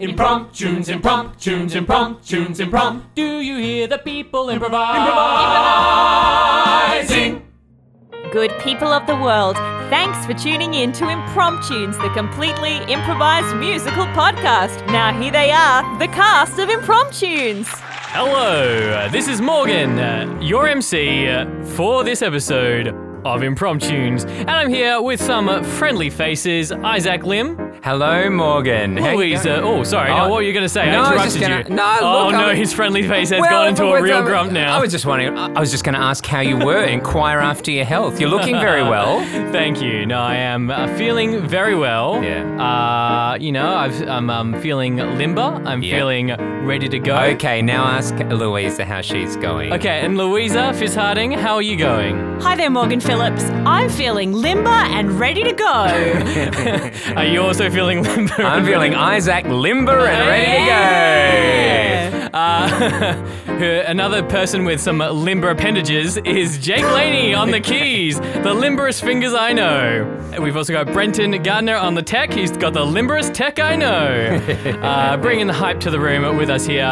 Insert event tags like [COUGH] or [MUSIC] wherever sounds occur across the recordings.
Impromptu tunes, impromptu tunes, impromptu tunes, impromptu. Do you hear the people improvise? Improvising. Good people of the world, thanks for tuning in to Impromptunes, the completely improvised musical podcast. Now, here they are, the cast of Impromptunes. Hello, uh, this is Morgan, uh, your MC uh, for this episode of Impromptunes, and I'm here with some uh, friendly faces. Isaac Lim, Hello, Morgan. How you Louisa. going? Oh, sorry. now Oh, what were you going to say? no, I I was interrupted just you. gonna- no, oh look, no, I'm- his friendly face has Well, gone into a but- real grump now. I was just wondering. I I was just going to ask how you were. Inquire after your health. You're looking very well. [LAUGHS] Thank you. No, I am uh, feeling very well. Yeah. Uh, you know, I've, I'm um, feeling limber. I'm Yeah. feeling ready to go. Okay, now ask Louisa how she's going. Okay, and Louisa Fitzharding, how are you going? Hi there, Morgan Phillips. I'm feeling limber and ready to go. [LAUGHS] Are you also feeling limber? I'm feeling Isaac limber and ready to go. Uh, [LAUGHS] another person with some limber appendages is Jake Laney on the keys, the limberest fingers I know. We've also got Brenton Gardner on the tech. He's got the limberest tech I know. [LAUGHS] Uh, bringing the hype to the room with us here.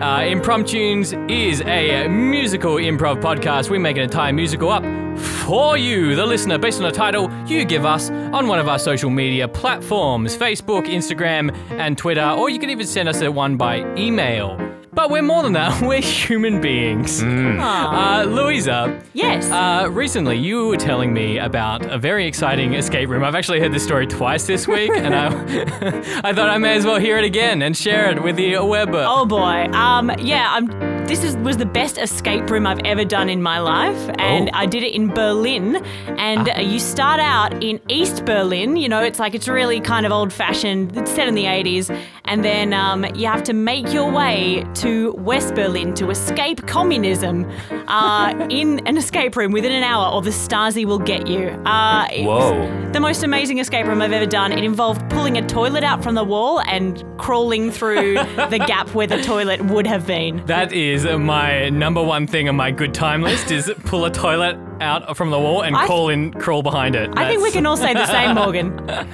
Uh, Impromptunes is a musical improv podcast. We make an entire musical up for you, the listener, based on a title you give us on one of our social media platforms Facebook, Instagram, and Twitter, or you can even send us a one by email. But we're more than that, [LAUGHS] we're human beings. Uh, Louisa, yes. uh, recently you were telling me about a very exciting escape room. I've actually heard this story twice this week, and I, [LAUGHS] I thought I may as well hear it again and share it with the web. oh boy. Um, yeah, I'm. This is, was the best escape room I've ever done in my life, and Oh. I did it in Berlin. And uh, you start out in East Berlin. You know, it's like it's really kind of old-fashioned. It's set in the 80s, and then um, you have to make your way to West Berlin to escape communism uh, [LAUGHS] in an escape room within an hour, or the Stasi will get you. Uh, Whoa. The most amazing escape room I've ever done. It involved pulling a toilet out from the wall and crawling through [LAUGHS] the gap where the toilet would have been. That is my number one thing on my good time list is pull a toilet out from the wall and I- crawl in, crawl behind it. I think we That's- can all say the same, [LAUGHS] Morgan. Uh,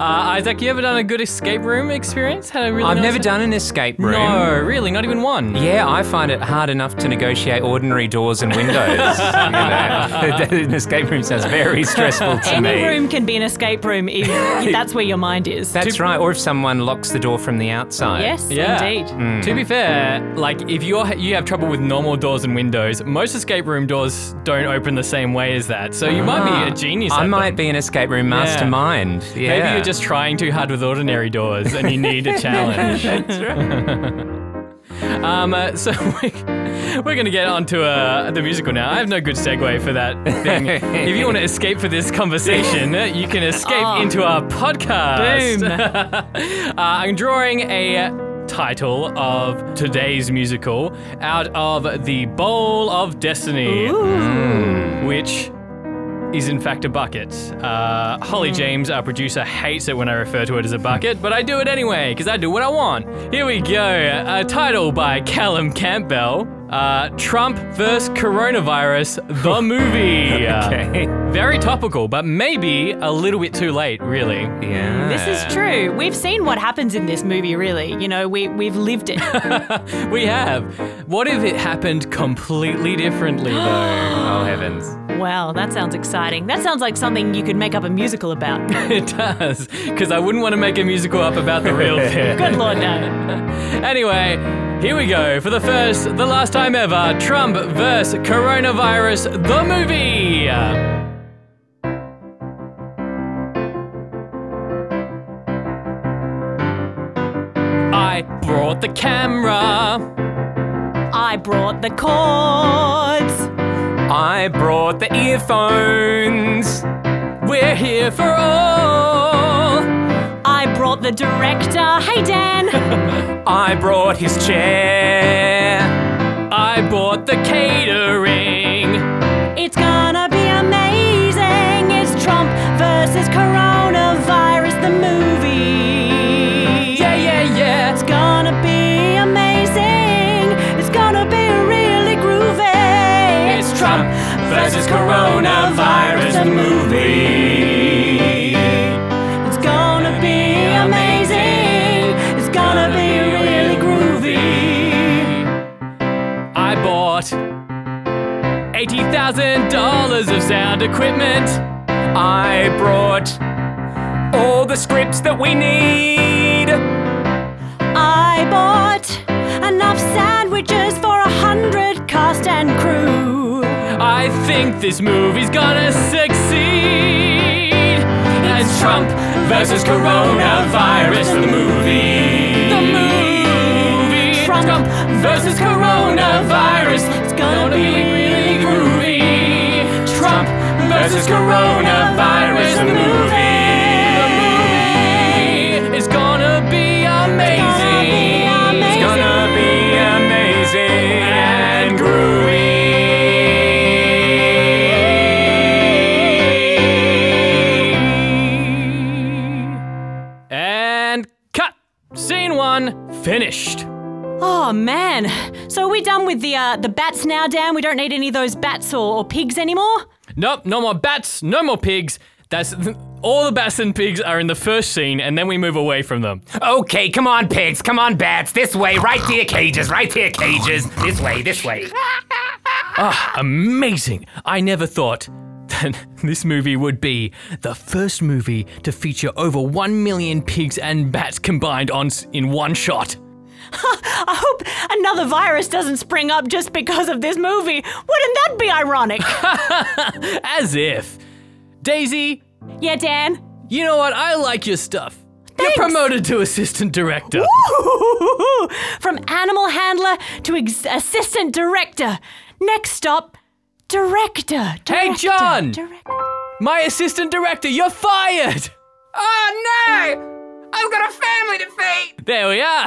Isaac, you ever done a good escape room experience? Had a really I've nice- never done an escape room. No, really, not even one. Yeah, I find it hard enough to negotiate ordinary doors and windows. [LAUGHS] you know. an escape room sounds very stressful to me. Any me. room can be an escape room if [LAUGHS] that's where your mind is. That's right. Or if someone locks the door from the outside. yes, Yeah. indeed. To be fair, like if you are you have trouble with normal doors and windows, most escape room doors don't open the same way as that. So you might be a genius. I might them. be an escape room mastermind. Yeah. Maybe you're just trying too hard with ordinary doors and you need a [LAUGHS] challenge. That's right. [LAUGHS] Um, uh, so [LAUGHS] we, we're going to get onto uh, the musical now. I have no good segue for that thing. if you want to escape for this conversation, you can escape Oh. into our podcast. Boom. uh, I'm drawing a title of today's musical out of the Bowl of Destiny, which is in fact a bucket. Uh, Holly James, our producer, hates it when I refer to it as a bucket, but I do it anyway because I do what I want. Here we go. A title by Callum Campbell. Uh, Trump vs. Coronavirus, the [LAUGHS] movie. Okay. Very topical, but maybe a little bit too late, really. Yeah. This is true. We've seen what happens in this movie, really. You know, we, we've lived it. [LAUGHS] We have. What if it happened completely differently, though? [GASPS] Oh heavens. wow, that sounds exciting. That sounds like something you could make up a musical about. [LAUGHS] it does, because I wouldn't want to make a musical up about the real [LAUGHS] thing. Good lord, no. Anyway, here we go for the first, the last time ever Trump vs. Coronavirus, the movie. Brought the camera. I brought the cords. I brought the earphones. We're here for all. I brought the director. Hey, Dan. [LAUGHS] I brought his chair. I bought the catering. Sound equipment. I brought all the scripts that we need. I bought enough sandwiches for a hundred cast and crew. I think this movie's gonna succeed. It's Trump versus coronavirus, the movie. The movie. Trump versus coronavirus. It's gonna be. Trump versus coronavirus, movie. It's gonna be amazing. It's gonna be amazing and groovy. And cut. Scene one finished. Oh man! So are we done with the uh, the bats now, Dan? We don't need any of those bats or pigs anymore. Nope, no more bats, no more pigs. That's all the bats and pigs are in the first scene, and then we move away from them. Okay, come on, pigs. Come on, bats. This way. Right to your cages. Right to your cages. This way. This way. [LAUGHS] Ah, amazing! I never thought [LAUGHS] that this movie would be the first movie to feature over one million pigs and bats combined on in one shot. [LAUGHS] I hope another virus doesn't spring up just because of this movie. Wouldn't that be ironic? [LAUGHS] As if. Daisy, yeah, Dan. you know what? I like your stuff. Thanks. You're promoted to assistant director. From animal handler to ex- assistant director. Next stop, director. Hey, John! direct- My assistant director, you're fired! Oh no! I've got a family to feed. There we are.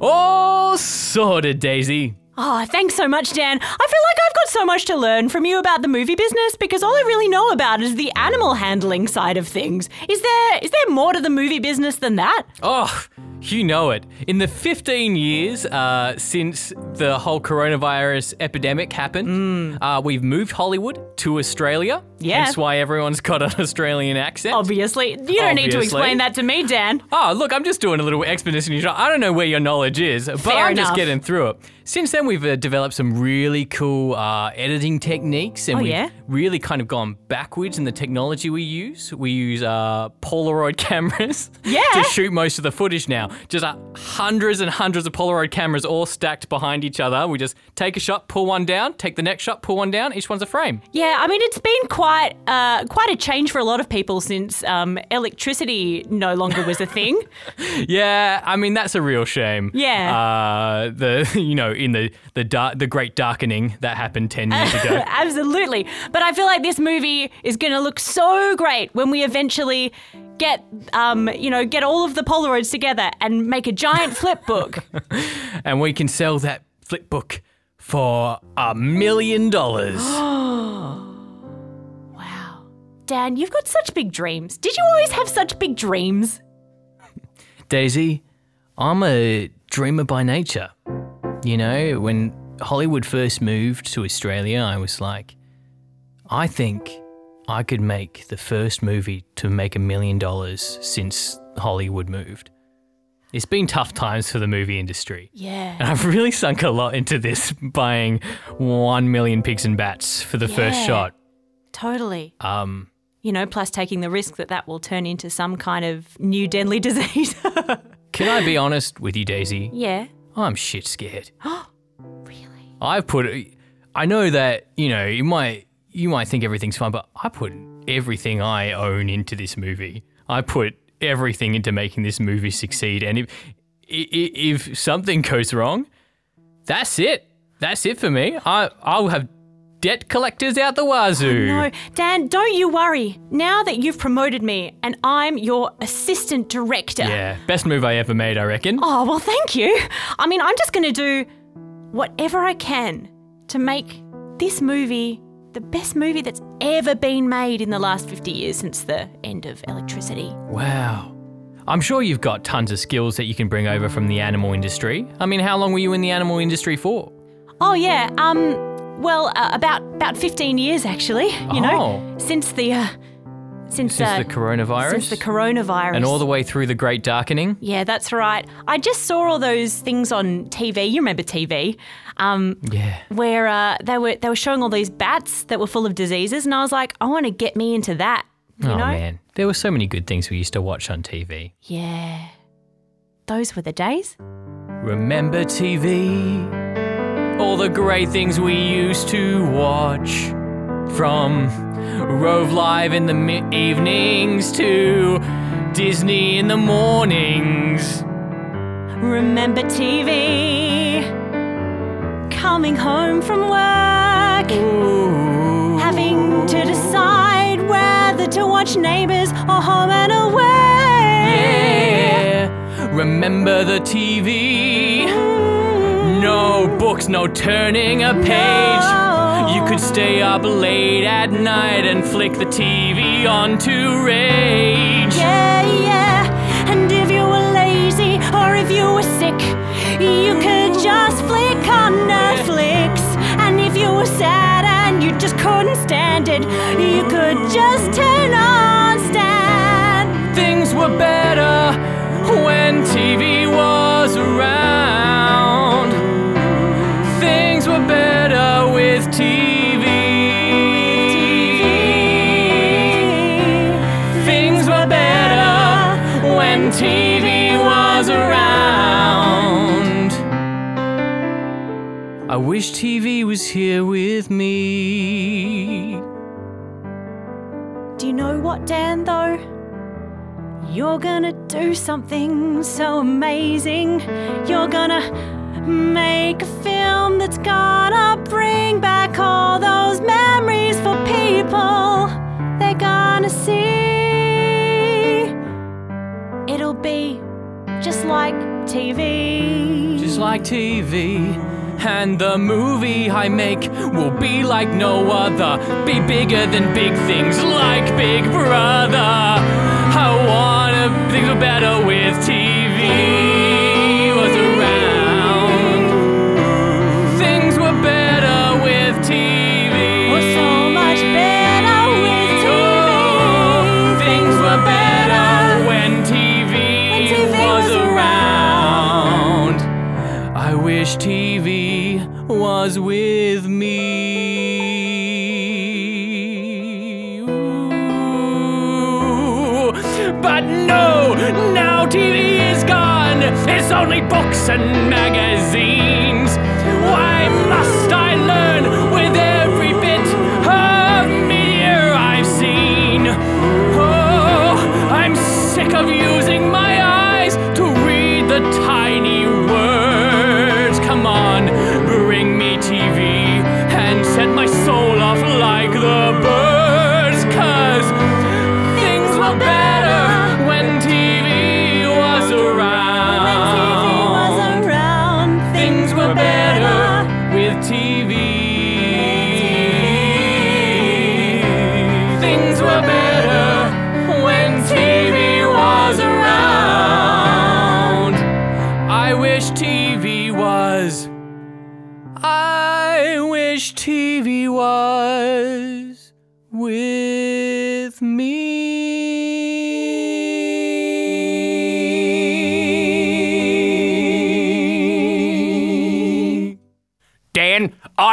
Oh, all sorted, Daisy. Oh, thanks so much, Dan. I feel like I've got so much to learn from you about the movie business because all I really know about is the animal handling side of things. Is there is there more to the movie business than that? Oh, you know it. In the 15 years uh, since the whole coronavirus epidemic happened, uh, we've moved Hollywood to Australia. Yeah. That's why everyone's got an Australian accent. Obviously, you don't need to explain that to me, Dan. Oh, look, I'm just doing a little expedition. I don't know where your knowledge is, but Fair I'm just getting through it. Since then, we've uh, developed some really cool uh, editing techniques, and Oh, we've yeah? really kind of gone backwards in the technology we use. We use uh, Polaroid [LAUGHS] cameras Yeah. to shoot most of the footage now. Just uh, hundreds and hundreds of Polaroid cameras all stacked behind each other. We just take a shot, pull one down, take the next shot, pull one down. Each one's a frame. Yeah, I mean it's been quite uh, quite a change for a lot of people since um, electricity no longer was a thing. [LAUGHS] Yeah, I mean that's a real shame. Yeah. Uh, the [LAUGHS] you know in the the dark the great darkening that happened ten years ago. [LAUGHS] Absolutely. But I feel like this movie is going to look so great when we eventually get, um, you know, get all of the Polaroids together and make a giant [LAUGHS] flip book. and we can sell that flip book for a million dollars. [GASPS] wow. Dan, you've got such big dreams. Did you always have such big dreams? [LAUGHS] Daisy, I'm a dreamer by nature. You know, when Hollywood first moved to Australia, I was like, I think I could make the first movie to make a million dollars since Hollywood moved. It's been tough times for the movie industry. Yeah. And I've really sunk a lot into this, buying one million pigs and bats for the first shot. Totally. Um, You know, plus taking the risk that that will turn into some kind of new deadly [LAUGHS] disease. can I be honest with you, Daisy? yeah. I'm shit scared. Oh. [GASPS] Really? I've put. I know that you know you might you might think everything's fine, but I put everything I own into this movie. I put everything into making this movie succeed, and if if something goes wrong, that's it. That's it for me. I I'll have debt collectors out the wazoo. No, Dan, don't you worry. Now that you've promoted me and I'm your assistant director. Yeah, best move I ever made, I reckon. Oh, well, thank you. I mean, I'm just going to do whatever I can to make this movie the best movie that's ever been made in the last 50 years since the end of electricity. Wow. I'm sure you've got tons of skills that you can bring over from the animal industry. I mean, how long were you in the animal industry for? Oh, yeah. Um, well, uh, about about 15 years actually, you know, Oh. since the uh, since, Since uh, the coronavirus? Since the coronavirus. and all the way through the Great Darkening. Yeah, that's right. I just saw all those things on TV. You remember TV, um, Yeah. where uh, they were they were showing all these bats that were full of diseases, and I was like, I want to get me into that. You oh know? man, there were so many good things we used to watch on TV. Yeah, those were the days. Remember TV? All the great things we used to watch. From Rove Live in the mi- evenings to Disney in the mornings. Remember TV? Coming home from work, Ooh. having to decide whether to watch Neighbours or Home and Away. Yeah. Remember the TV? No books, no turning a page. You could stay up late at night and flick the TV on to rage. Yeah, yeah. And if you were lazy or if you were sick, you could just flick on Netflix. And if you were sad and you just couldn't stand it, you could just turn on Stan. Things were better when TV was around. Better when TV was around. I wish TV was here with me. Do you know what, Dan, though? You're gonna do something so amazing. You're gonna make a film that's gonna bring back all those memories for people. They're gonna see. Be just like TV. just like TV. And the movie I make will be like no other. Be bigger than big things like Big Brother. I wanna were better with TV TV was with me. But no, now TV is gone. It's only books and magazines. Why must I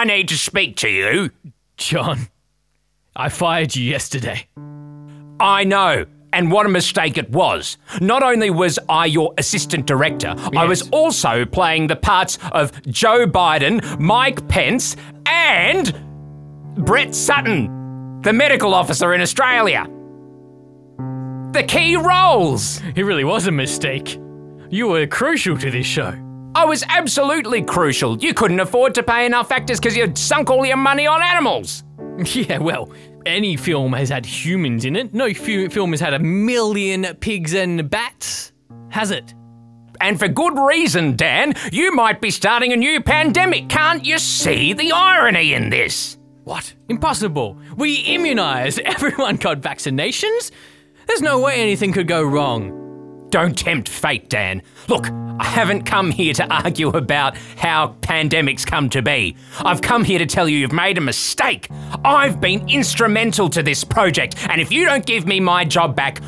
I need to speak to you. John, I fired you yesterday. I know. And what a mistake it was. Not only was I your assistant director, I was also playing the parts of Joe Biden, Mike Pence, and Brett Sutton, the medical officer in Australia. The key roles. It really was a mistake. You were crucial to this show. I was absolutely crucial. You couldn't afford to pay enough actors because you'd sunk all your money on animals. [LAUGHS] Yeah, well, any film has had humans in it. No film has had a million pigs and bats, has it? And for good reason, Dan. You might be starting a new pandemic. Can't you see the irony in this? What? Impossible. We immunized. [LAUGHS] Everyone got vaccinations. There's no way anything could go wrong. Don't tempt fate, Dan. Look, I haven't come here to argue about how pandemics come to be. I've come here to tell you you've made a mistake. I've been instrumental to this project, and if you don't give me my job back,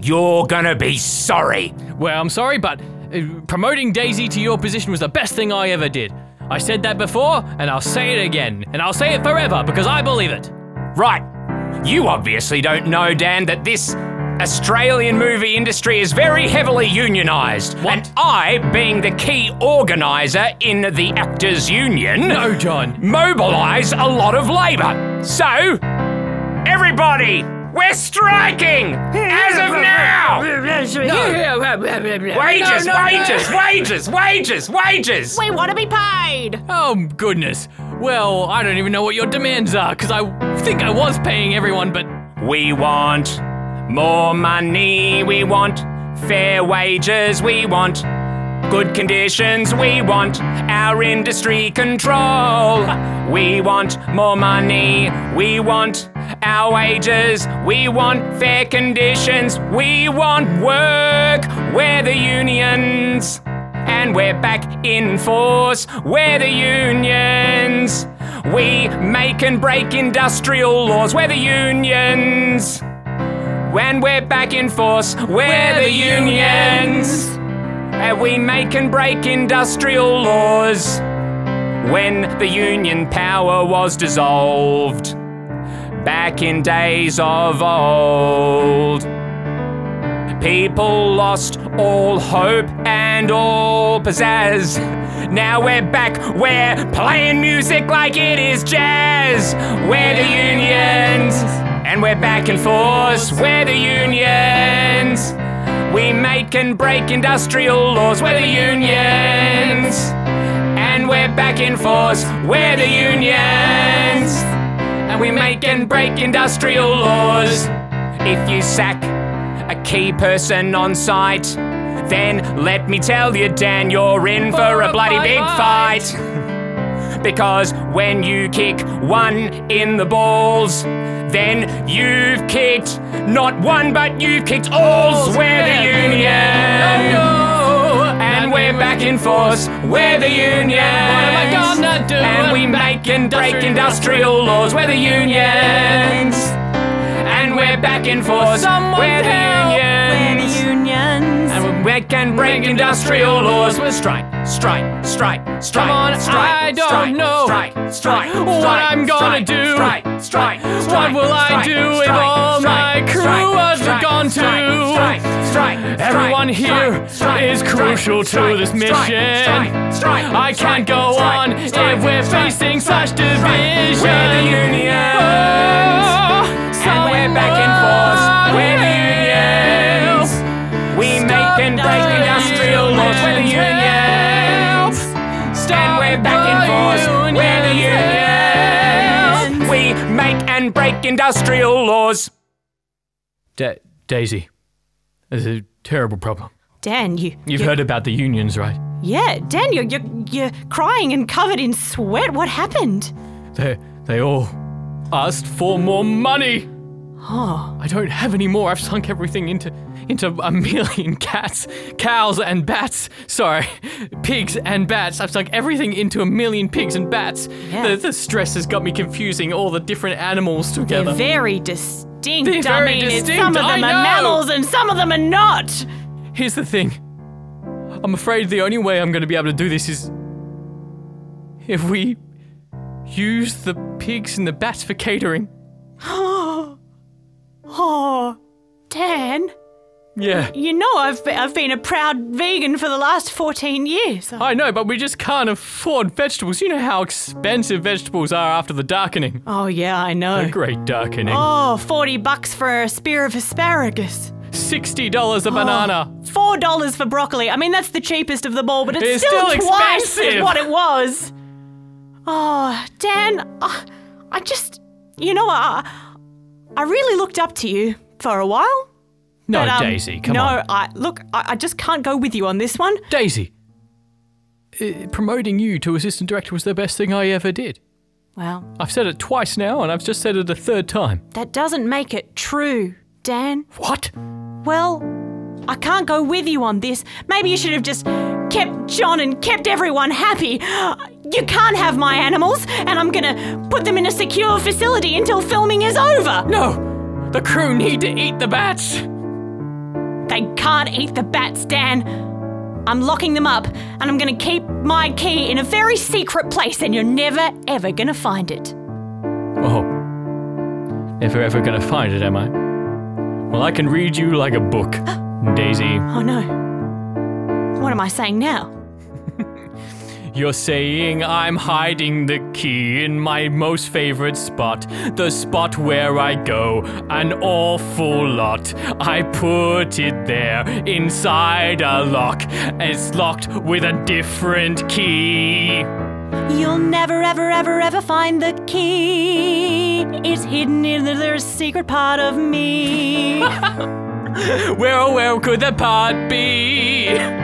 you're gonna be sorry. Well, I'm sorry, but uh, promoting Daisy to your position was the best thing I ever did. I said that before, and I'll say it again, and I'll say it forever because I believe it. Right. You obviously don't know, Dan, that this Australian movie industry is very heavily unionised. What? And I, being the key organiser in the Actors Union, No, John. mobilise a lot of labour. So, everybody, we're striking as of now. Wages, wages, wages, wages, wages. We want to be paid. Oh, goodness. Well, I don't even know what your demands are because I think I was paying everyone, but We want more money, we want fair wages, we want good conditions, we want our industry control. We want more money, we want our wages, we want fair conditions, we want work. We're the unions. And we're back in force, we're the unions. We make and break industrial laws, we're the unions. When we're back in force, we're, the unions. And eh, we make and break industrial laws. When the union power was dissolved, back in days of old. People lost all hope and all pizzazz. Now we're back, we're playing music like it is jazz. We're the unions, and we're back in force. We're the unions. We make and break industrial laws. We're the unions, and we're back in force. We're the unions, and we make and break industrial laws. If you sack a key person on site, then let me tell you, Dan, you're in for a bloody big fight. Because when you kick one in the balls, then you've kicked not one, but you've kicked alls. We're the union. And we're back in force. We're the union. What am I gonna do? And we make and break industrial laws. We're the unions. And we're back in force. We're the help. And break industrial laws. We're strike, strike, strike, strike. Come on, strike, I don't strike, know Strike, strike, what I'm gonna do. Strike, strike, What will I do if all my crew strike, gone too? Strike, strike, Everyone here is crucial to this mission. strike, strike, I can't go on if we're facing such division. We're the unions. Oh, And we're back in force. We're the. We make and break industrial laws. We're the unions. And we're back in force. We're the unions. We make and break industrial laws. Da- Daisy, there's a terrible problem. Dan, you. You've you- heard about the unions, right? Yeah, Dan, you're, you're, you're crying and covered in sweat. What happened? They they all asked for more money. Oh, I don't have any more. I've sunk everything into into a [LAUGHS] million cats, cows, and bats. Sorry, pigs and bats. I've sunk everything into a million pigs and bats. Yeah. The, the stress has got me confusing all the different animals they're together. very distinct. They're I very mean, distinct, some of I them are know. mammals and some of them are not. Here's the thing. I'm afraid the only way I'm going to be able to do this is if we use the pigs and the bats for catering. Oh, Oh, Dan, Yeah. you know I've, be- I've been a proud vegan for the last 14 years. I know, but we just can't afford vegetables. You know how expensive vegetables are after the darkening. Oh, yeah, I know. The great darkening. Oh, 40 bucks for a spear of asparagus. $60 a banana. Four dollars for broccoli. I mean, that's the cheapest of them all, but it's, It's still, still twice expensive. what it was. Oh, Dan, uh, I just, you know, I, I really looked up to you for a while. No, but, um, Daisy, come no, on. No, I look, I, I just can't go with you on this one. Daisy. Uh, promoting you to assistant director was the best thing I ever did. Well, I've said it twice now, and I've just said it a third time. that doesn't make it true, Dan. What? Well, I can't go with you on this. Maybe you should have just kept John and kept everyone happy. You can't have my animals, and I'm gonna put them in a secure facility until filming is over. No! The crew need to eat the bats! They can't eat the bats, Dan. I'm locking them up, and I'm gonna keep my key in a very secret place, and you're never ever gonna find it. Oh. Never ever gonna find it, am I? Well, I can read you like a book, [GASPS] Daisy. Oh no. What am I saying now? You're saying I'm hiding the key in my most favorite spot, the spot where I go an awful lot. I put it there inside a lock. It's locked with a different key. You'll never, ever, ever, ever find the key. It's hidden in the secret part of me. [LAUGHS] Where oh where could that part be?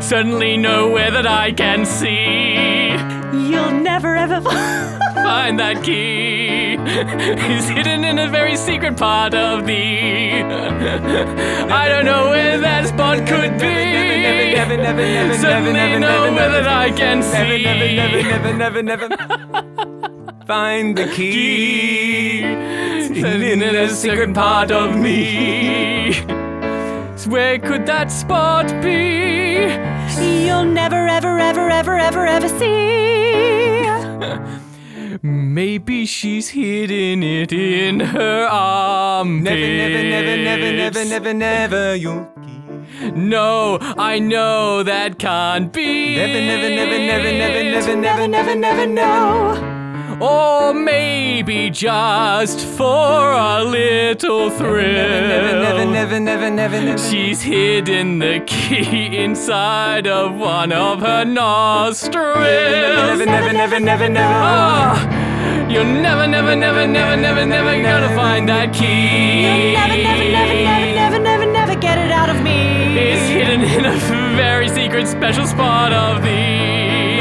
Suddenly nowhere that I can see. You'll never, ever find. [LAUGHS] Find that key. It's hidden in a very secret part of thee. I don't know where that spot could be. Never, never, never, never, Suddenly never, never, nowhere that I can never, see. never, never, never, never, Find the key. Hidden in a secret part of me. Where could that spot be? You'll never, ever, ever, ever, ever, ever see. Maybe she's hidden it in her armpits. Never, never, never, never, never, never, never, your key. No, I know that can't be. Never, never, never, never, never, never, Never, never, never know. Or maybe just for a little thrill. Never, never, never, never, never, never. She's hidden the key inside of one of her nostrils. Never, never, never, never, never. Ah, you're never, never, never, never, never, never gonna find that key. Never, never, never, never, never, never, never get it out of me. It's hidden in a very secret, special spot of the.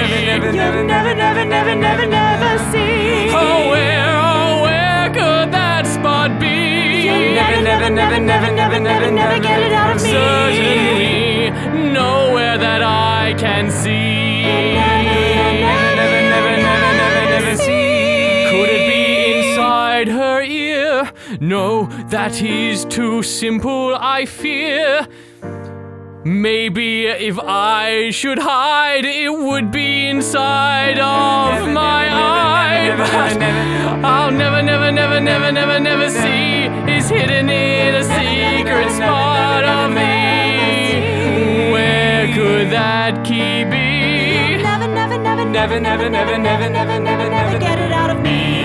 Never, You'll never, never, never, never, never, never see. Oh, where, oh, where could that spot be? Never, never, never, never, never, never, never get it out of me. Certainly nowhere that I can see. Never, never, never, never, never, never see. Could it be inside her ear? No, that is too simple, I fear. Maybe if I should hide, it would be inside of my eye. But I'll never, never, never, never, never, never see. It's hidden in a secret spot of me. Where could that key be? Never, never, never, Never, never, never, never, never, never, never get it out of me.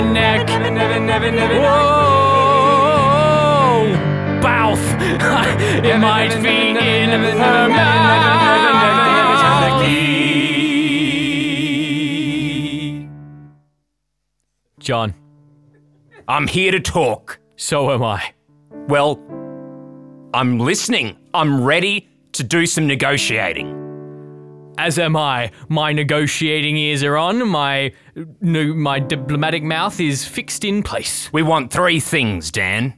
Her neck. Whoa, mouth, it might be in her mouth. John, I'm here to talk. so am I. Well, I'm listening. I'm ready to do some negotiating. As am I. My negotiating ears are on. My no, my diplomatic mouth is fixed in place. We want three things, Dan.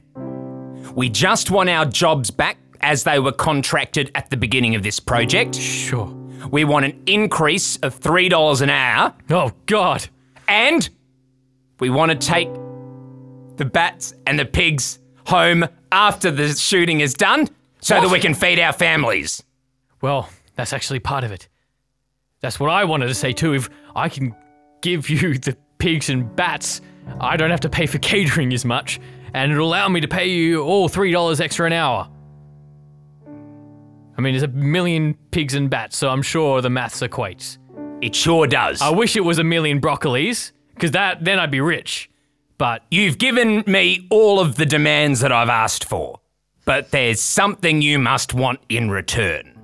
We just want our jobs back as they were contracted at the beginning of this project. Sure. We want an increase of $3 an hour. Oh God. And we want to take the bats and the pigs home after the shooting is done so that we can feed our families. Well, that's actually part of it. That's what I wanted to say too. If I can give you [LAUGHS] the pigs and bats, I don't have to pay for catering as much, and it'll allow me to pay you all three dollars extra an hour. I mean, there's a million pigs and bats, so I'm sure the maths equates. It sure does. I wish it was a million broccolis, because that then I'd be rich. But You've given me all of the demands that I've asked for, but there's something you must want in return.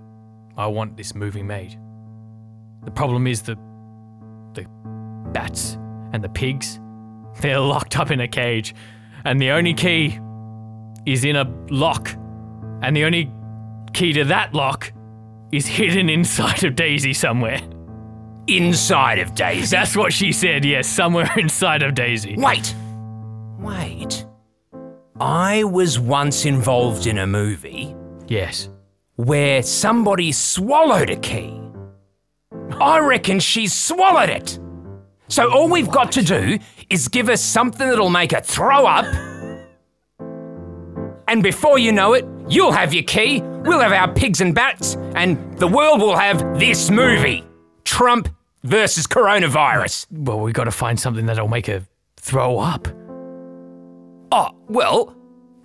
I want this movie made. The problem is the the bats and the pigs. They're [LAUGHS] locked up in a cage, and the only key is in a lock, and the only key to that lock is hidden inside of Daisy somewhere. Inside of Daisy. That's what she said, yes, somewhere [LAUGHS] inside of Daisy. Wait. Wait. I was once involved in a movie Yes. where somebody swallowed a key. I reckon she's swallowed it. So all we've got to do is give her something that'll make her throw up. And before you know it, you'll have your key, we'll have our pigs and bats, and the world will have this movie Trump versus coronavirus. Well, we've got to find something that'll make her throw up. Oh, well,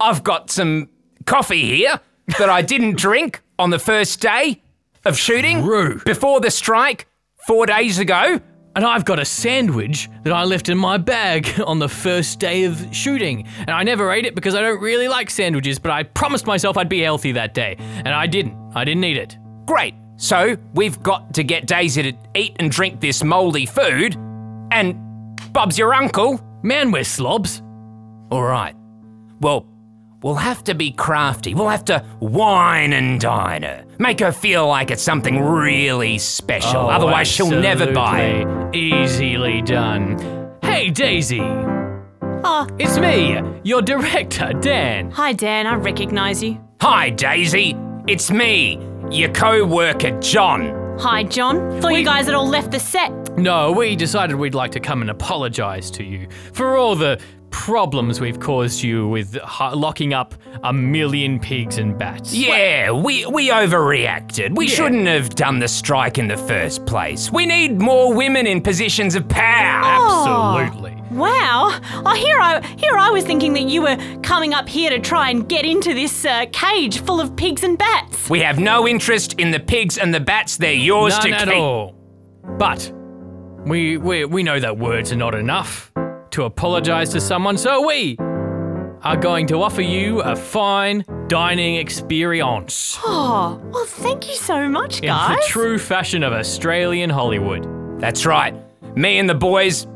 I've got some coffee here that I didn't [LAUGHS] drink on the first day of shooting before the strike four days ago. And I've got a sandwich that I left in my bag [LAUGHS] on the first day of shooting. And I never ate it because I don't really like sandwiches, but I promised myself I'd be healthy that day. And I didn't. I didn't eat it. Great. So we've got to get Daisy to eat and drink this mouldy food. And Bob's your uncle. Man, we're slobs. All right. Well, we'll have to be crafty. We'll have to wine and dine her. Make her feel like it's something really special. Oh, Otherwise, she'll never buy it. Oh, Easily done. Hey, Daisy. Oh, It's me, your director, Dan. hi, Dan. I recognize you. Hi, Daisy. It's me, your co worker, John. Hi, John. Thought you guys had all left the set. No, we decided we'd like to come and apologize to you for all the problems we've caused you with ho- locking up a million pigs and bats. Yeah, we, we overreacted. We Yeah. shouldn't have done the strike in the first place. We need more women in positions of power. Absolutely. Wow. Oh, here I here I was thinking that you were coming up here to try and get into this uh, cage full of pigs and bats. We have no interest in the pigs and the bats. They're yours None to at keep. all. But we, we we know that words are not enough to apologize to someone, so we are going to offer you a fine dining experience Oh, well, thank you so much, in guys. the true fashion of Australian Hollywood. That's right. Me and the boys,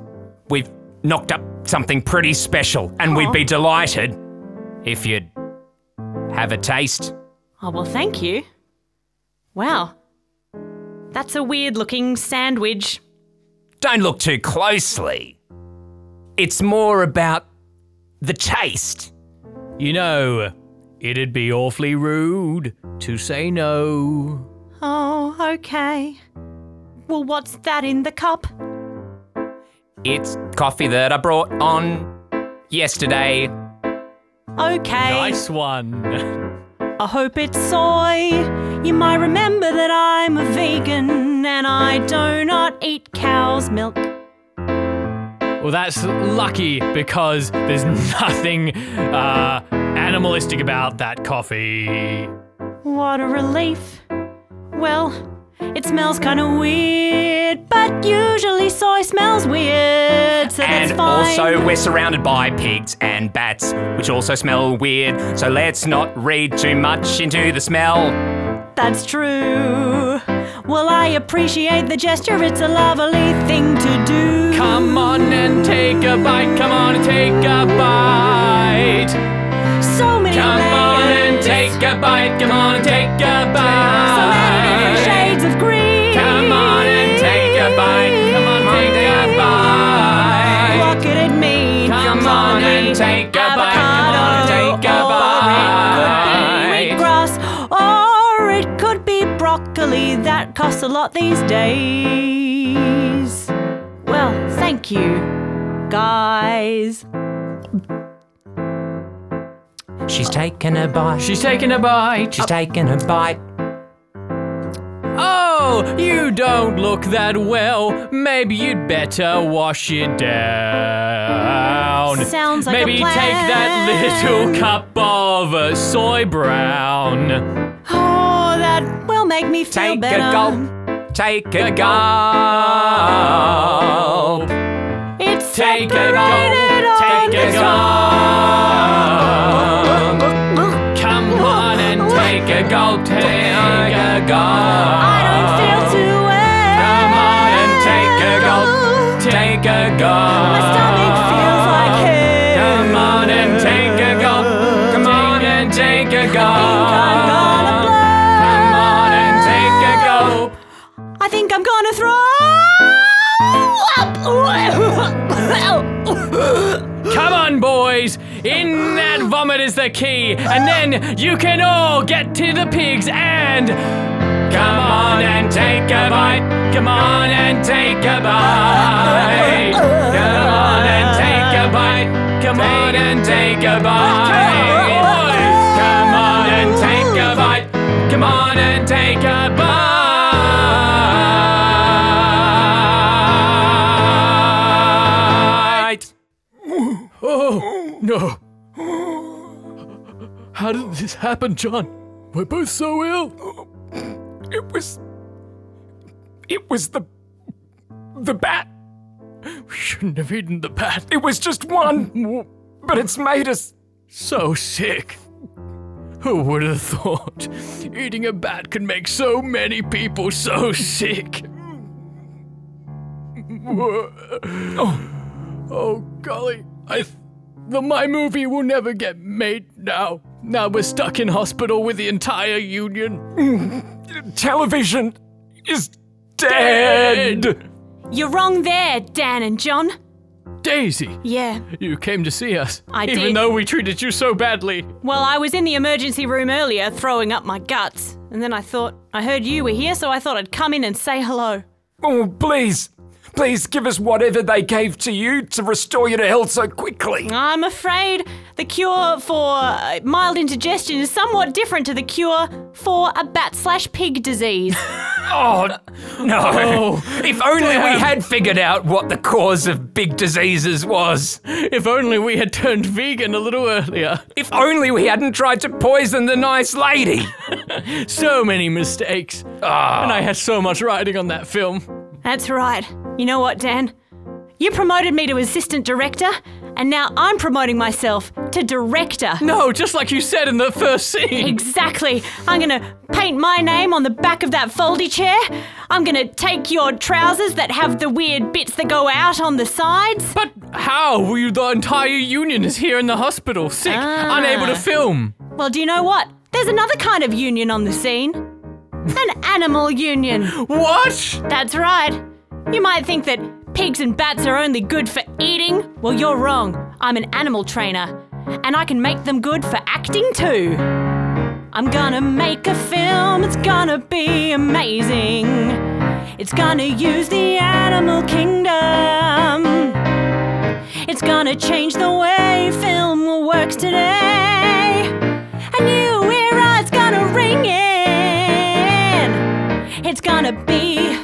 we've knocked up something pretty special, and we'd be delighted if you'd have a taste. Oh, well, thank you. Wow. That's a weird looking sandwich. Don't look too closely. It's more about the taste. You know, it'd be awfully rude to say no. Oh, okay. Well, what's that in the cup? It's coffee that I brought on yesterday. Okay. Nice one. I hope it's soy. You might remember that I'm a vegan and I do not eat cow's milk. Well, that's lucky because there's [LAUGHS] nothing uh, animalistic about that coffee. What a relief. Well, it smells kind of weird, but usually soy smells weird, so that's And fine. also, we're surrounded by pigs and bats, which also smell weird. So let's not read too much into the smell. That's true. Well, I appreciate the gesture, it's a lovely thing to do. Come on and take a bite. Come on and take a bite. So many Come on and take a bite. Come on and take a So these days. Well, thank you, guys. She's taken a bite. She's taking a bite. She's taken a bite. Oh, you don't look that well. Maybe you'd better wash it down. Sounds like a Maybe take that little cup of uh, soy brown. Oh, that will make me feel Take better. a gulp. Take a gulp. It's Take a gulp. Take a gulp. Come on and take a gulp. Take a gulp. I don't feel too well. Come on and take a gulp. Take a gulp. My stomach feels like hell. Come on and take a gulp. Come on Take take a go. In that vomit is the key, and then you can all get to the pigs and. Come on and take a bite. Come on and take a bite. Come on and take a bite. Come on and take a bite. Come on and take a bite. Come on and take a no. How did this happen, John? We're both so ill. It was. It was the. The bat. We shouldn't have eaten the bat. It was just one. But it's made us. So sick. Who would have thought? Eating a bat could make so many people so sick. Oh, oh golly. I. Th- my movie will never get made now. Now we're stuck in hospital with the entire union. [LAUGHS] Television is dead. You're wrong there, Dan and John. Daisy, Yeah. you came to see us. I even did. though we treated you so badly. Well, I was in the emergency room earlier throwing up my guts, and then I thought I heard you were here, so I thought I'd come in and say hello. Oh, please. Please give us whatever they gave to you to restore you to health so quickly. I'm afraid the cure for uh, mild indigestion is somewhat different to the cure for a bat slash pig disease. [LAUGHS] Oh, no. Oh, if only damn. we had figured out what the cause of big diseases was. If only we had turned vegan a little earlier. If only we hadn't tried to poison the nice lady. [LAUGHS] So many mistakes. Ah. And I had so much riding on that film. That's right. You know what, Dan? You promoted me to assistant director, and now I'm promoting myself to director. No, just like you said in the first scene. Exactly. I'm gonna paint my name on the back of that foldy chair. I'm gonna take your trousers that have the weird bits that go out on the sides. But how? We, the entire union is here in the hospital, sick, Ah. unable to film. Well, do you know what? There's another kind of union on the scene. An [LAUGHS] animal union. What? That's right. You might think that pigs and bats are only good for eating. Well, you're wrong. I'm an animal trainer, and I can make them good for acting too. I'm gonna make a film, it's gonna be amazing. It's gonna use the animal kingdom. It's gonna change the way film works today. A new era is gonna ring in. It's gonna be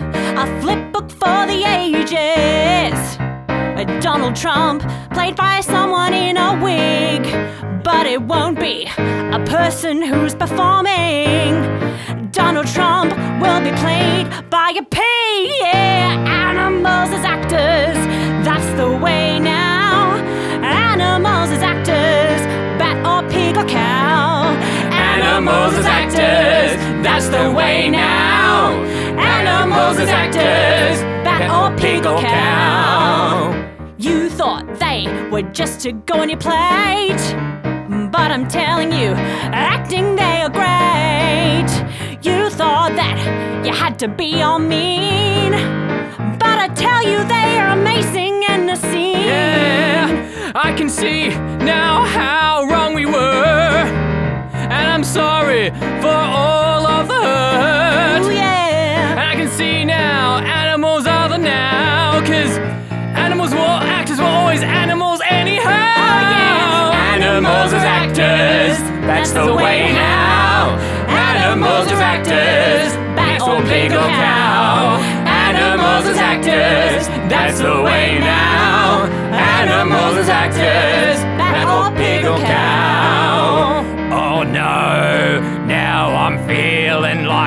a flip book for the ages. Donald Trump played by someone in a wig. But it won't be a person who's performing. Donald Trump will be played by a pig. Yeah, animals as actors. That's the way now. Animals as actors. Bat or pig or cow. Animals as actors, that's the way now. As actors, bat or pig or cow. You thought they were just to go on your plate. But I'm telling you, acting they are great. You thought that you had to be all mean. But I tell you, they are amazing in the scene. Yeah, I can see now how wrong we were. And I'm sorry for all of the hurt. See now animals are the now. Cause animals were actors were always animals anyhow. Oh, animals as actors, that's the way now. Animals as actors, bat or pig or cow. Animals as actors, that's the way now. Animals as actors, bat or pig or cow.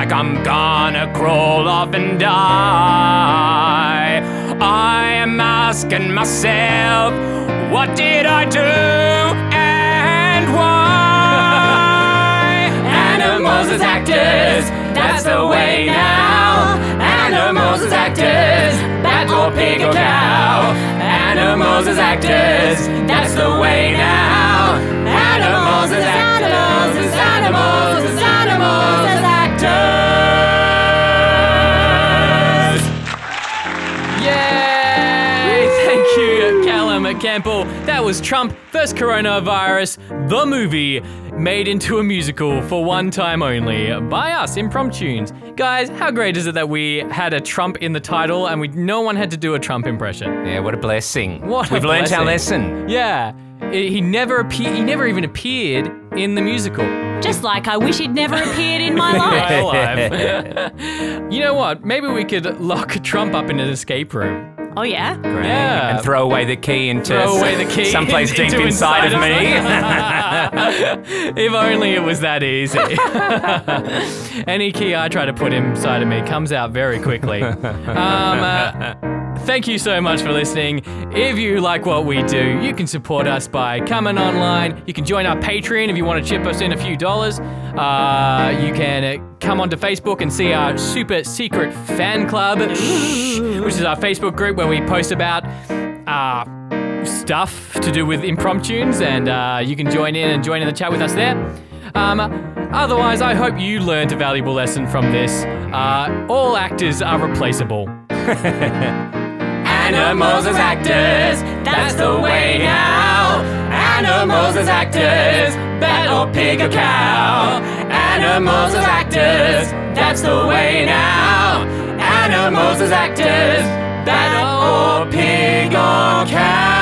Like I'm gonna crawl off and die. I am asking myself, what did I do and why? [LAUGHS] Animals as actors, that's the way now. Animals as actors, bat or pig or cow. Animals as actors, that's the way now. Animals as actors, example, that was Trump vs. Coronavirus, the movie, made into a musical for one time only by us, Impromptunes. Guys, how great is it that we had a Trump in the title and we no one had to do a Trump impression? Yeah, what a blessing. What We've learned our lesson. Yeah, he he never appeared. He never even appeared in the musical. Just like I wish he'd never appeared in my [LAUGHS] life. alive. [LAUGHS] you know what? Maybe we could lock Trump up in an escape room. Oh yeah. Yeah. And throw away the key into Throw away the key someplace [LAUGHS] deep into inside, of me. [LAUGHS] if only it was that easy. [LAUGHS] Any key I try to put inside of me comes out very quickly. Um, uh, thank you so much for listening. If you like what we do, you can support us by coming online. You can join our Patreon if you want to chip us in a few dollars. Uh, you can come onto Facebook and see our super secret fan club, [GASPS] which is our Facebook group where we post about. Uh, stuff to do with impromptunes, and uh, you can join in and join in the chat with us there. Um, otherwise, I hope you learned a valuable lesson from this. Uh, all actors are replaceable. [LAUGHS] Animals as actors, that's the way now. Animals as actors, bat or pig or cow. Animals as actors, that's the way now. Animals as actors, bat or pig or cow.